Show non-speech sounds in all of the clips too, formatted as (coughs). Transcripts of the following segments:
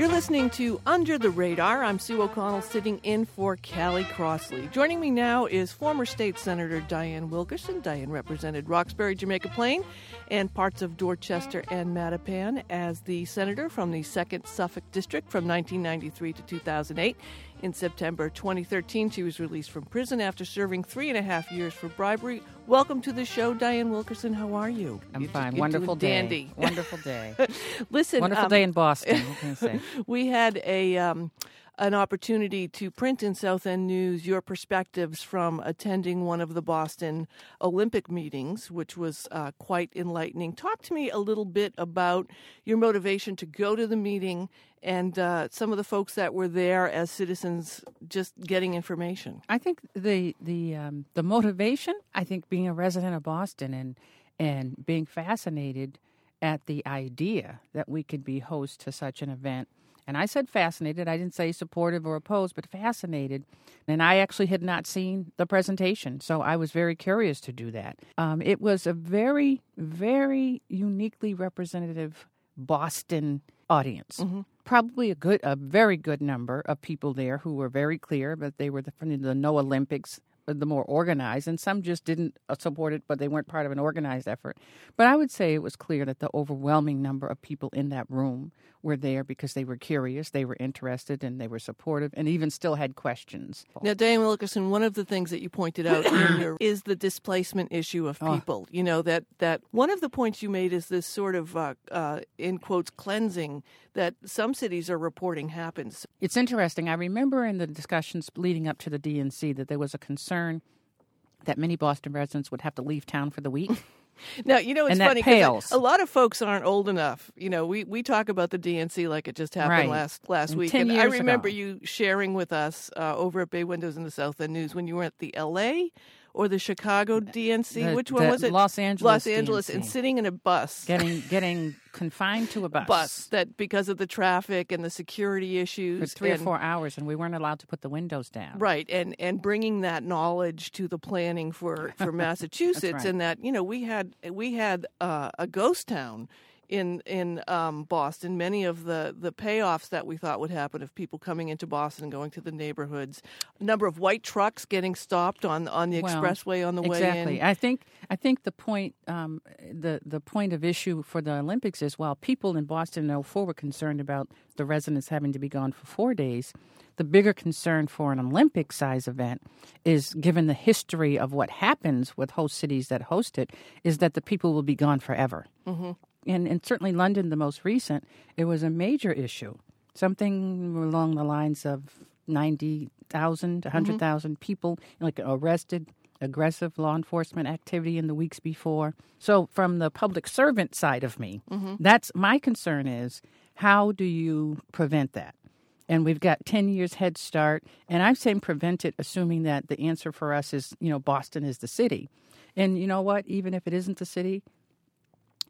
You're listening to Under the Radar. I'm Sue O'Connell sitting in for Callie Crossley. Joining me now is former State Senator Dianne Wilkerson. Dianne represented Roxbury, Jamaica Plain, and parts of Dorchester and Mattapan as the senator from the 2nd Suffolk District from 1993 to 2008. In September 2013, she was released from prison after serving three and a half years for bribery. Welcome to the show, Dianne Wilkerson. How are you? I'm You're fine. you're Wonderful day. (laughs) dandy. Wonderful day. Listen, Wonderful um, day in Boston. What can I (laughs) say? we had a um, an opportunity to print in South End News your perspectives from attending one of the Boston Olympic meetings, which was uh, quite enlightening. Talk to me a little bit about your motivation to go to the meeting and uh, some of the folks that were there as citizens, just getting information. I think the the um, the motivation. I think being a resident of Boston and and being fascinated at the idea that we could be host to such an event. And I said fascinated. I didn't say supportive or opposed, but fascinated. And I actually had not seen the presentation, so I was very curious to do that. Um, it was a very, very uniquely representative Boston audience. Probably a good, a very good number of people there who were very clear, but they were the, from the No Olympics, the more organized, and some just didn't uh, support it, but they weren't part of an organized effort. But I would say it was clear that the overwhelming number of people in that room were there because they were curious, they were interested, and they were supportive, and even still had questions. Now, Dianne Wilkerson, one of the things that you pointed out (coughs) your is the displacement issue of people. You know that that one of the points you made is this sort of uh, uh, in quotes cleansing that some cities are reporting happens. It's interesting. I remember in the discussions leading up to the DNC that there was a concern that many Boston residents would have to leave town for the week. (laughs) Now, you know, it's funny 'cause pales. a lot of folks aren't old enough. You know, we, we talk about the DNC like it just happened Right. last last And week. 10 and I remember ago. you sharing with us uh, over at Bay Windows in the South End News when you were at the LA or the Chicago DNC. the- Which one was it? Los Angeles Los Angeles, and sitting in a bus. getting getting confined to a (laughs) bus, bus that because of the traffic and the security issues, for three and- or four hours, and we weren't allowed to put the windows down. Right, and and bringing that knowledge to the planning for for (laughs) Massachusetts, right. and that you know we had we had uh, a ghost town in in um, Boston. Many of the the payoffs that we thought would happen of people coming into Boston and going to the neighborhoods, a number of white trucks getting stopped on on the Well, expressway on the exactly. way in. Exactly. I think I think the point um, the the point of issue for the Olympics is while people in Boston and 04 were concerned about the residents having to be gone for four days, the bigger concern for an Olympic size event is given the history of what happens with host cities that host it, is that the people will be gone forever. Mm-hmm. And, and certainly London, the most recent, it was a major issue. Something along the lines of 90,000, 100,000 mm-hmm. people like arrested, aggressive law enforcement activity in the weeks before. So, from the public servant side of me, mm-hmm. that's my concern is how do you prevent that? And we've got 10 years head start. And I'm saying prevent it, assuming that the answer for us is, you know, Boston is the city. And you know what? Even if it isn't the city,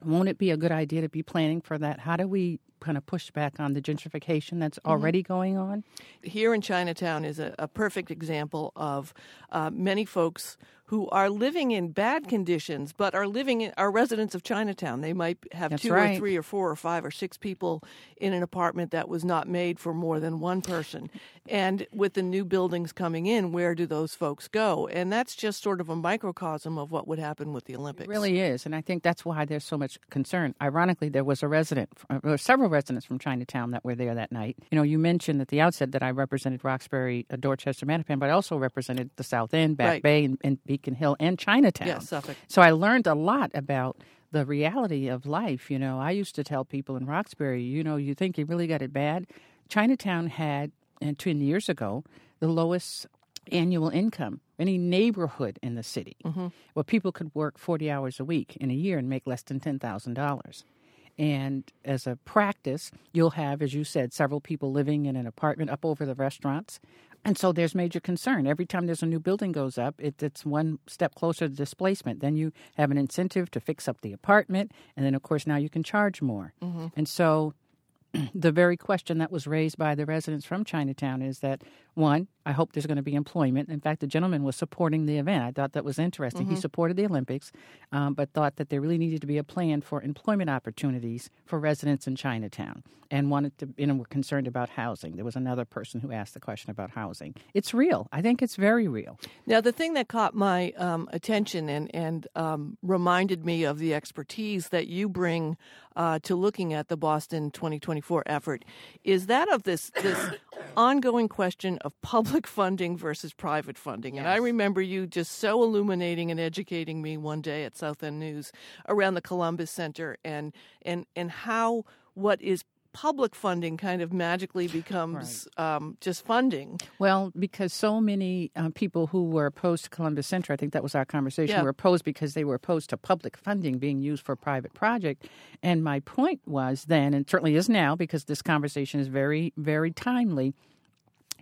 won't it be a good idea to be planning for that? How do we kind of push back on the gentrification that's already going on? here in Chinatown is a, a perfect example of uh, many folks who are living in bad conditions, but are living in are residents of Chinatown. They might have That's two or three or four or five or six people in an apartment that was not made for more than one person. And with the new buildings coming in, where do those folks go? And that's just sort of a microcosm of what would happen with the Olympics. It really is, and I think that's why there's so much concern. Ironically, there was a resident, uh, there were several residents from Chinatown that were there that night. You know, you mentioned at the outset that I represented Roxbury, uh, Dorchester, Mattapan, but I also represented the South End, Back Right. Bay, and, and Beacon Hill, and Chinatown. Yeah, Suffolk. So I learned a lot about the reality of life. You know, I used to tell people in Roxbury, you know, you think you really got it bad. Chinatown had, and 10 years ago, the lowest annual income any neighborhood in the city Mm-hmm. where people could work 40 hours a week in a year and make less than $10,000. And as a practice, you'll have, as you said, several people living in an apartment up over the restaurants. And so there's major concern. Every time there's a new building goes up, it, it's one step closer to displacement. Then you have an incentive to fix up the apartment, and then of course now you can charge more. Mm-hmm. And so (clears throat) the very question that was raised by the residents from Chinatown is that one, I hope there's going to be employment. In fact, the gentleman was supporting the event. I thought that was interesting. Mm-hmm. He supported the Olympics, um, but thought that there really needed to be a plan for employment opportunities for residents in Chinatown and wanted to, you know, were concerned about housing. There was another person who asked the question about housing. It's real. I think it's very real. Now, the thing that caught my um, attention and, and um, reminded me of the expertise that you bring uh, to looking at the Boston 2024 effort is that of this, this (coughs) ongoing question of public funding versus private funding. Yes. And I remember you just so illuminating and educating me one day at South End News around the Columbus Center and and and how what is public funding kind of magically becomes right. um, just funding. Well, because so many uh, people who were opposed to Columbus Center, I think that was our conversation, yeah. were opposed because they were opposed to public funding being used for a private project. And my point was then, and certainly is now, because this conversation is very, very timely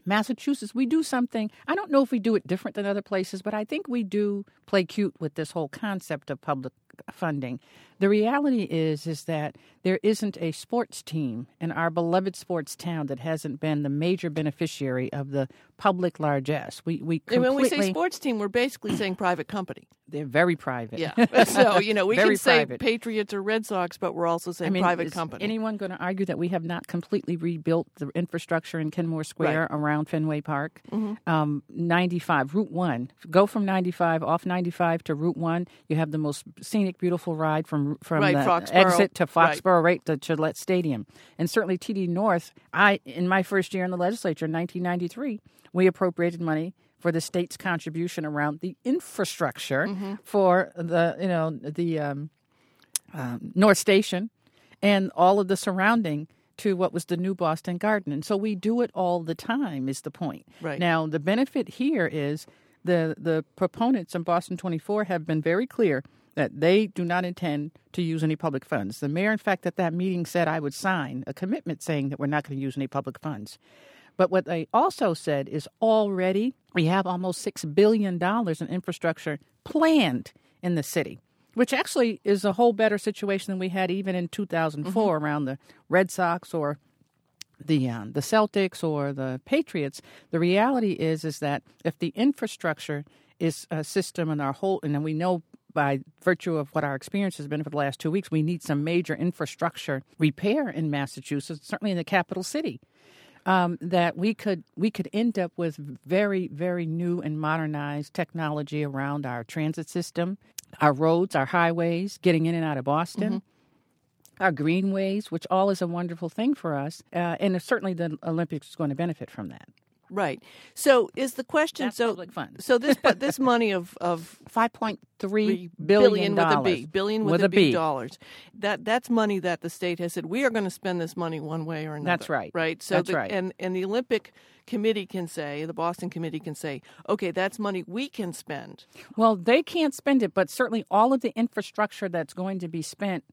Massachusetts, we do something. I don't know if we do it different than other places, but I think we do play cute with this whole concept of public funding. The reality is is that there isn't a sports team in our beloved sports town that hasn't been the major beneficiary of the public largesse. We we completely, and when we say sports team, we're basically saying private company. They're very private. Yeah. so you know we can say private. Patriots or Red Sox, but we're also saying I mean, private company. Anyone going to argue that we have not completely rebuilt the infrastructure in Kenmore Square right. around Fenway Park? Mm-hmm. Um, 95 Route One. Go from 95 off 95 to Route One. You have the most scenic, beautiful ride from from right, the exit to Foxborough, right. right to Gillette Stadium, and certainly TD North. I in my first year in the legislature in 1993, we appropriated money for the state's contribution around the infrastructure mm-hmm. for the you know the um, um, North Station and all of the surrounding to what was the new Boston Garden. And so we do it all the time is the point. Right. Now the benefit here is the the proponents in Boston 24 have been very clear that they do not intend to use any public funds. The mayor in fact at that meeting said I would sign a commitment saying that we're not going to use any public funds. But what they also said is already we have almost $6 billion in infrastructure planned in the city, which actually is a whole better situation than we had even in 2004 mm-hmm. around the Red Sox or the um, the Celtics or the Patriots. The reality is is that if the infrastructure is a system in our whole, and then we know by virtue of what our experience has been for the last two weeks, we need some major infrastructure repair in Massachusetts, certainly in the capital city um, that we could we could end up with very very new and modernized technology around our transit system, our roads, our highways, getting in and out of Boston. Mm-hmm our greenways, which all is a wonderful thing for us, uh, and certainly the Olympics is going to benefit from that. Right. So is the question That's so public funds. so this this (laughs) money of of 5.3 billion with a B, billion with, with a B, B dollars. That that's money that the state has said we are going to spend this money one way or another. That's right. Right. So that's the, right. and and the Olympic committee can say, the Boston committee can say, okay, that's money we can spend. Well, they can't spend it, but certainly all of the infrastructure that's going to be spent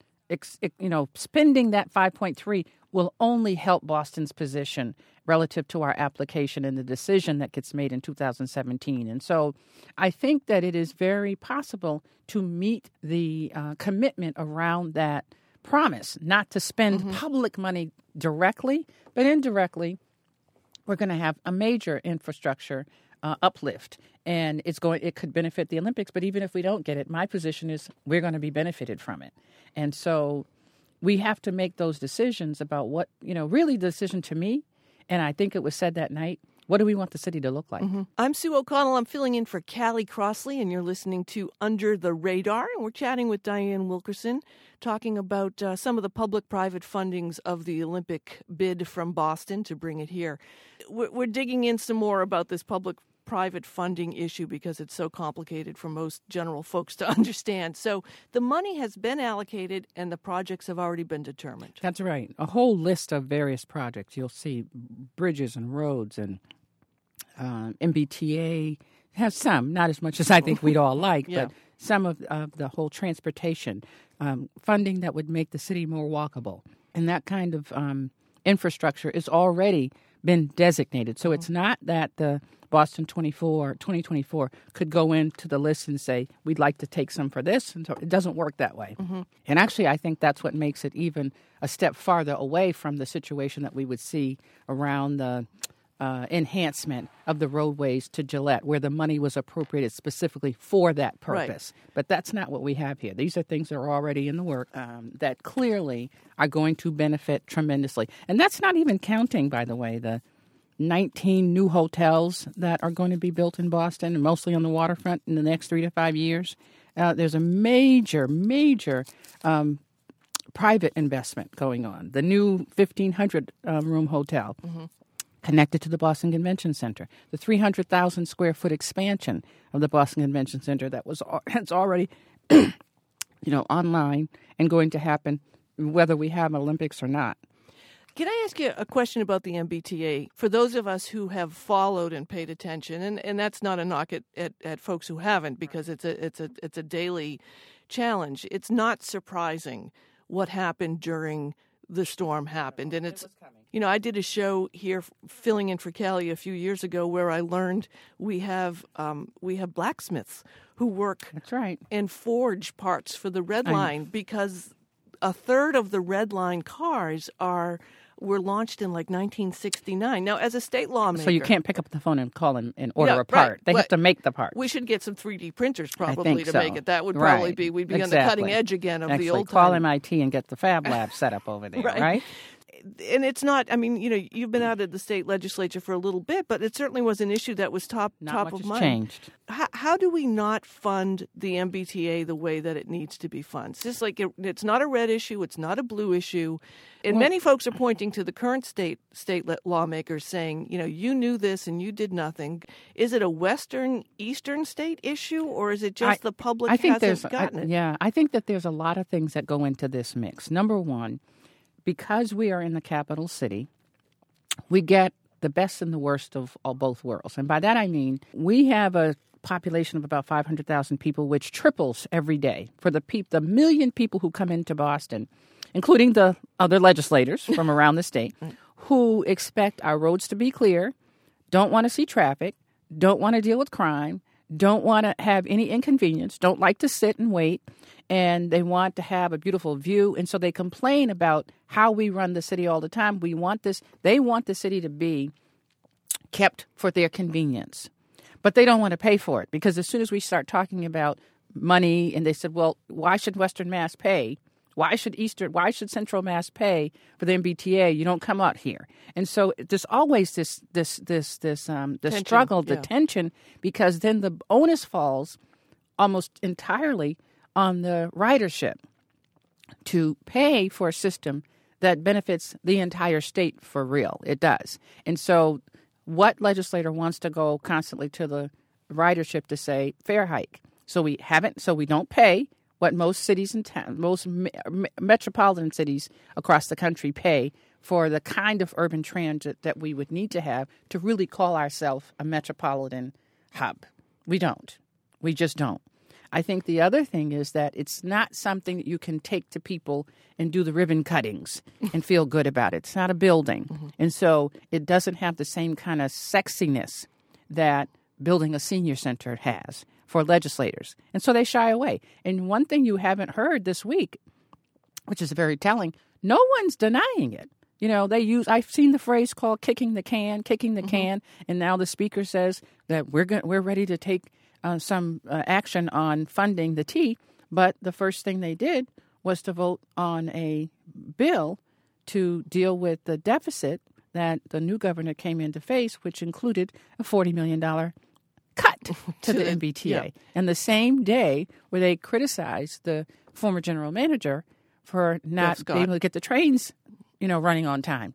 you know, spending that 5.3 will only help Boston's position relative to our application and the decision that gets made in 2017. And so I think that it is very possible to meet the uh, commitment around that promise not to spend mm-hmm. public money directly, but indirectly. We're going to have a major infrastructure uh, uplift, and it's going. It could benefit the Olympics, but even if we don't get it, my position is we're going to be benefited from it, and so we have to make those decisions about what you know. Really, the decision to me, and I think it was said that night. What do we want the city to look like? Mm-hmm. I'm Sue O'Connell. I'm filling in for Callie Crossley, and you're listening to Under the Radar. And we're chatting with Dianne Wilkerson, talking about uh, some of the public private fundings of the Olympic bid from Boston to bring it here. We're, we're digging in some more about this public private funding issue because it's so complicated for most general folks to (laughs) understand. So the money has been allocated and the projects have already been determined. That's right. A whole list of various projects. You'll see bridges and roads and uh, MBTA. Have some, not as much as I think we'd all like, (laughs) yeah. but some of, of the whole transportation um, funding that would make the city more walkable. And that kind of um, infrastructure is already been designated. So it's not that the Boston 24, 2024 could go into the list and say, we'd like to take some for this. And so it doesn't work that way. Mm-hmm. And actually, I think that's what makes it even a step farther away from the situation that we would see around the uh, enhancement of the roadways to Gillette, where the money was appropriated specifically for that purpose. Right. But that's not what we have here. These are things that are already in the work um, that clearly are going to benefit tremendously. And that's not even counting, by the way, the 19 new hotels that are going to be built in Boston, mostly on the waterfront in the next three to five years. Uh, there's a major, major um, private investment going on. The new 1,500 uh, room hotel. Mm-hmm connected to the Boston Convention Center. The 300,000 square foot expansion of the Boston Convention Center that was (laughs) that's already, (clears throat) you know, online and going to happen whether we have Olympics or not. Can I ask you a question about the MBTA? For those of us who have followed and paid attention, and, and that's not a knock at, at, at folks who haven't, because it's a it's a it's a daily challenge. It's not surprising what happened during the storm happened, and it's you know I did a show here filling in for Kelly a few years ago where I learned we have um, we have blacksmiths who work that's right and forge parts for the Red Line because a third of the Red Line cars are were launched in like 1969. Now, as a state lawmaker, so you can't pick up the phone and call and, and order a part. Right. They have to make the part. We should get some 3D printers probably to so. make it. That would probably right. be we'd be exactly. on the cutting edge again of Actually, the old. Call time. MIT and get the Fab Lab set up over (laughs) there, right? right? And it's not. I mean, you know, you've been out of the state legislature for a little bit, but it certainly was an issue that was top not top of mind. Changed. How, how, do we not fund the MBTA the way that it needs to be funded? It's just like it, it's not a red issue, it's not a blue issue, and well, many folks are pointing to the current state state lawmakers saying, you know, you knew this and you did nothing. Is it a western eastern state issue, or is it just I, the public I think hasn't there's, gotten I, it? Yeah, I think that there's a lot of things that go into this mix. Number one because we are in the capital city, we get the best and the worst of, both worlds. And by that I mean we have a population of about 500,000 people, which triples every day for the pe- the million people who come into Boston, including the other legislators (laughs) from around the state, who expect our roads to be clear, don't want to see traffic, don't want to deal with crime, don't want to have any inconvenience, don't like to sit and wait, and they want to have a beautiful view. And so they complain about how we run the city all the time. We want this, they want the city to be kept for their convenience. But they don't want to pay for it because as soon as we start talking about money, and they said, well, why should Western Mass pay? Why should Eastern, why should Central Mass pay for the MBTA? You don't come out here. And so there's always this, this, this, this, um, the struggle, the yeah. tension, because then the onus falls almost entirely on the ridership to pay for a system that benefits the entire state for real. It does. And so, what legislator wants to go constantly to the ridership to say fare hike? So we haven't. So we don't pay what most cities and town, most me- metropolitan cities across the country pay for the kind of urban transit that we would need to have to really call ourselves a metropolitan hub. We don't. We just don't. I think the other thing is that it's not something that you can take to people and do the ribbon cuttings (laughs) and feel good about it. It's not a building. Mm-hmm. And so it doesn't have the same kind of sexiness that building a senior center has for legislators. And so they shy away. And one thing you haven't heard this week, which is very telling, no one's denying it. You know, they use I've seen the phrase called kicking the can, kicking the mm-hmm. can, and now the speaker says that we're going we're ready to take uh, some uh, action on funding the T, but the first thing they did was to vote on a bill to deal with the deficit that the new governor came in to face, which included a $40 million cut (laughs) to the MBTA. Yeah. And the same day where they criticized the former general manager for not being able to get the trains, you know, running on time.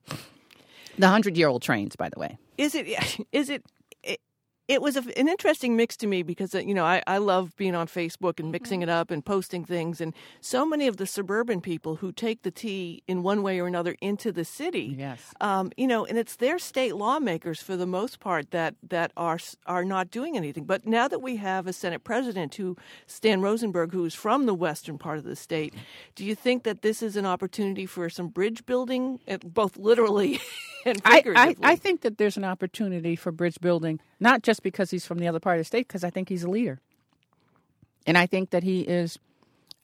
The hundred-year-old trains, by the way. Is it? (laughs) Is it it was a, an interesting mix to me because uh, you know I, I love being on Facebook and mixing it up and posting things, and so many of the suburban people who take the T in one way or another into the city. Yes. Um, you know, and it's their state lawmakers for the most part that that are are not doing anything. But now that we have a Senate president who Stan Rosenberg, who is from the western part of the state, do you think that this is an opportunity for some bridge building, uh, both literally (laughs) and figuratively? I, I, I think that there's an opportunity for bridge building, not just because he's from the other part of the state, because I think he's a leader. And I think that he is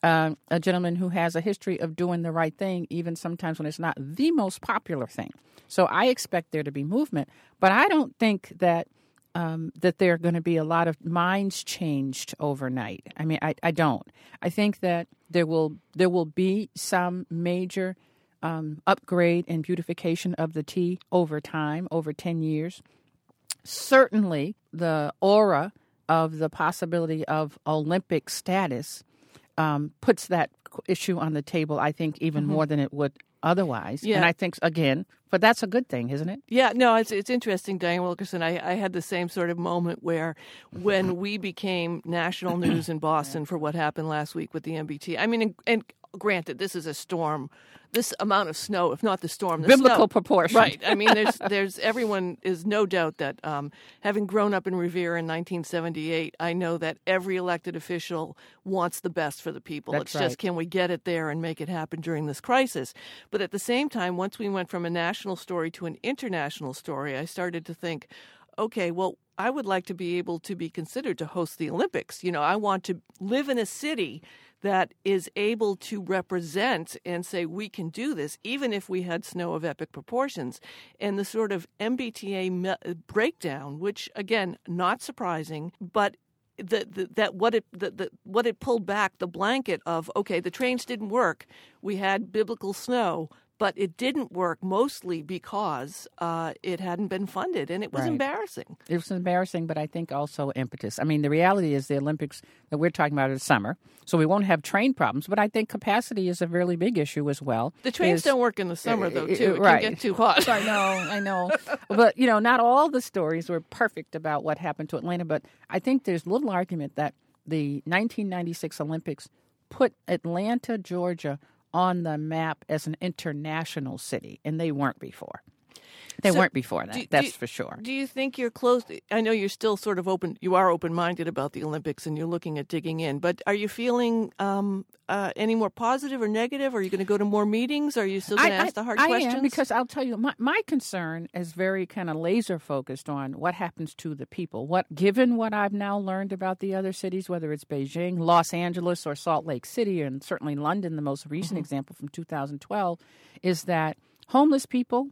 uh, a gentleman who has a history of doing the right thing, even sometimes when it's not the most popular thing. So I expect there to be movement, but I don't think that um, that there are going to be a lot of minds changed overnight. I mean, I, I don't. I think that there will there will be some major um, upgrade and beautification of the T over time, over ten years. Certainly, the aura of the possibility of Olympic status um, puts that issue on the table. I think even mm-hmm. more than it would otherwise. Yeah. And I think again, but that's a good thing, isn't it? Yeah, no, it's it's interesting, Dianne Wilkerson. I, I had the same sort of moment where when (laughs) we became national news in Boston for what happened last week with the MBT. I mean, and, and granted, this is a storm this amount of snow, if not the storm, the biblical snow, proportion. Right. I mean, there's (laughs) there's everyone is no doubt that um, having grown up in Revere in 1978, I know that every elected official wants the best for the people. That's it's right. just can we get it there and make it happen during this crisis? But at the same time, once we went from a national story to an international story, I started to think, okay, well, I would like to be able to be considered to host the Olympics. You know, I want to live in a city that is able to represent and say we can do this, even if we had snow of epic proportions. And the sort of MBTA me- uh, breakdown, which again, not surprising, but the, the, that what it the, the, what it pulled back the blanket of okay the trains didn't work we had biblical snow but it didn't work mostly because uh, it hadn't been funded and it was right. embarrassing. It was embarrassing, but I think also impetus. I mean, the reality is the Olympics that we're talking about is summer, so we won't have train problems, but I think capacity is a really big issue as well. The trains is, don't work in the summer, though, too. It right. can get too hot. (laughs) I know, I know. but, you know, not all the stories were perfect about what happened to Atlanta, but I think there's little argument that the 1996 Olympics put Atlanta, Georgia on the map as an international city, and they weren't before. They so weren't before that. Do, that's do, for sure. Do you think you're close? I know you're still sort of open. You are open minded about the Olympics, and you're looking at digging in. But are you feeling um, uh, any more positive or negative? Are you going to go to more meetings? Are you still going to ask the hard I questions? am because I'll tell you, my, my concern is very kind of laser focused on what happens to the people. What, given what I've now learned about the other cities, whether it's Beijing, Los Angeles, or Salt Lake City, and certainly London, the most recent mm-hmm. example from 2012, is that homeless people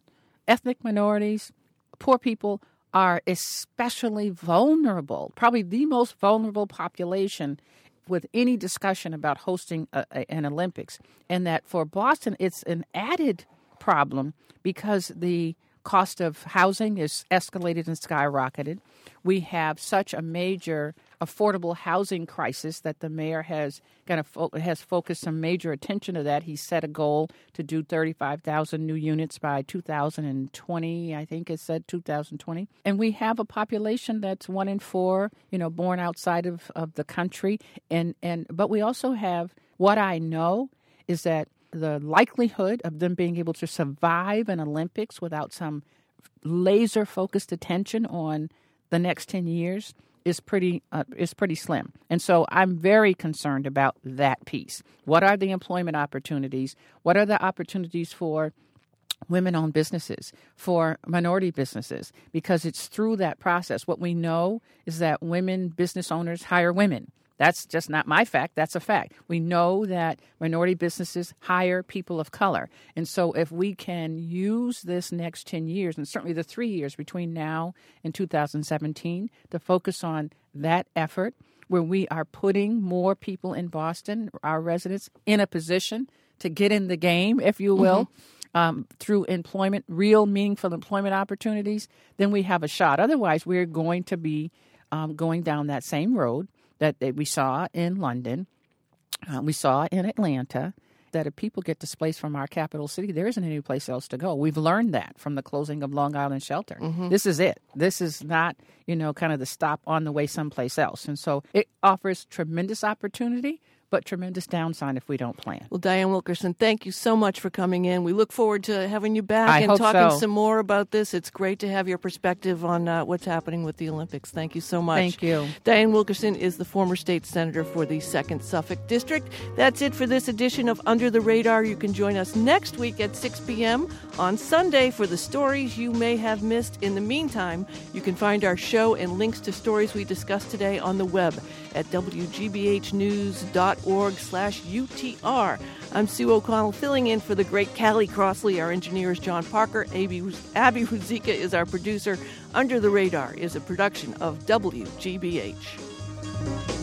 ethnic minorities, poor people are especially vulnerable, probably the most vulnerable population with any discussion about hosting a, a, an Olympics. And that for Boston, it's an added problem because the cost of housing is escalated and skyrocketed. We have such a major affordable housing crisis that the mayor has kind of fo- has focused some major attention to that. He set a goal to do 35,000 new units by 2020. I think it said 2020. And we have a population that's one in four, you know, born outside of, of the country. And, and but we also have what I know is that the likelihood of them being able to survive an Olympics without some laser focused attention on the next 10 years is pretty uh, is pretty slim. And so I'm very concerned about that piece. What are the employment opportunities? What are the opportunities for women owned businesses, for minority businesses, because it's through that process. What we know is that women business owners hire women. That's just not my fact, that's a fact. We know that minority businesses hire people of color. And so if we can use this next 10 years, and certainly the three years between now and 2017, to focus on that effort where we are putting more people in Boston, our residents, in a position to get in the game, if you will. Mm-hmm. Um, through employment, real meaningful employment opportunities, then we have a shot. Otherwise, we're going to be um, going down that same road that we saw in London, uh, we saw in Atlanta, that if people get displaced from our capital city, there isn't any place else to go. We've learned that from the closing of Long Island Shelter. Mm-hmm. This is it. This is not, you know, kind of the stop on the way someplace else. And so it offers tremendous opportunity but tremendous downside if we don't plan. Well, Dianne Wilkerson, thank you so much for coming in. We look forward to having you back I and talking so. some more about this. It's great to have your perspective on uh, what's happening with the Olympics. Thank you so much. Thank you. Dianne Wilkerson is the former state senator for the 2nd Suffolk District. That's it for this edition of Under the Radar. You can join us next week at 6 p.m. on Sunday for the stories you may have missed. In the meantime, you can find our show and links to stories we discussed today on the web at wgbhnews.org slash UTR. I'm Sue O'Connell, filling in for the great Callie Crossley. Our engineer is John Parker. Abby, Abby is our producer. Under the Radar is a production of WGBH.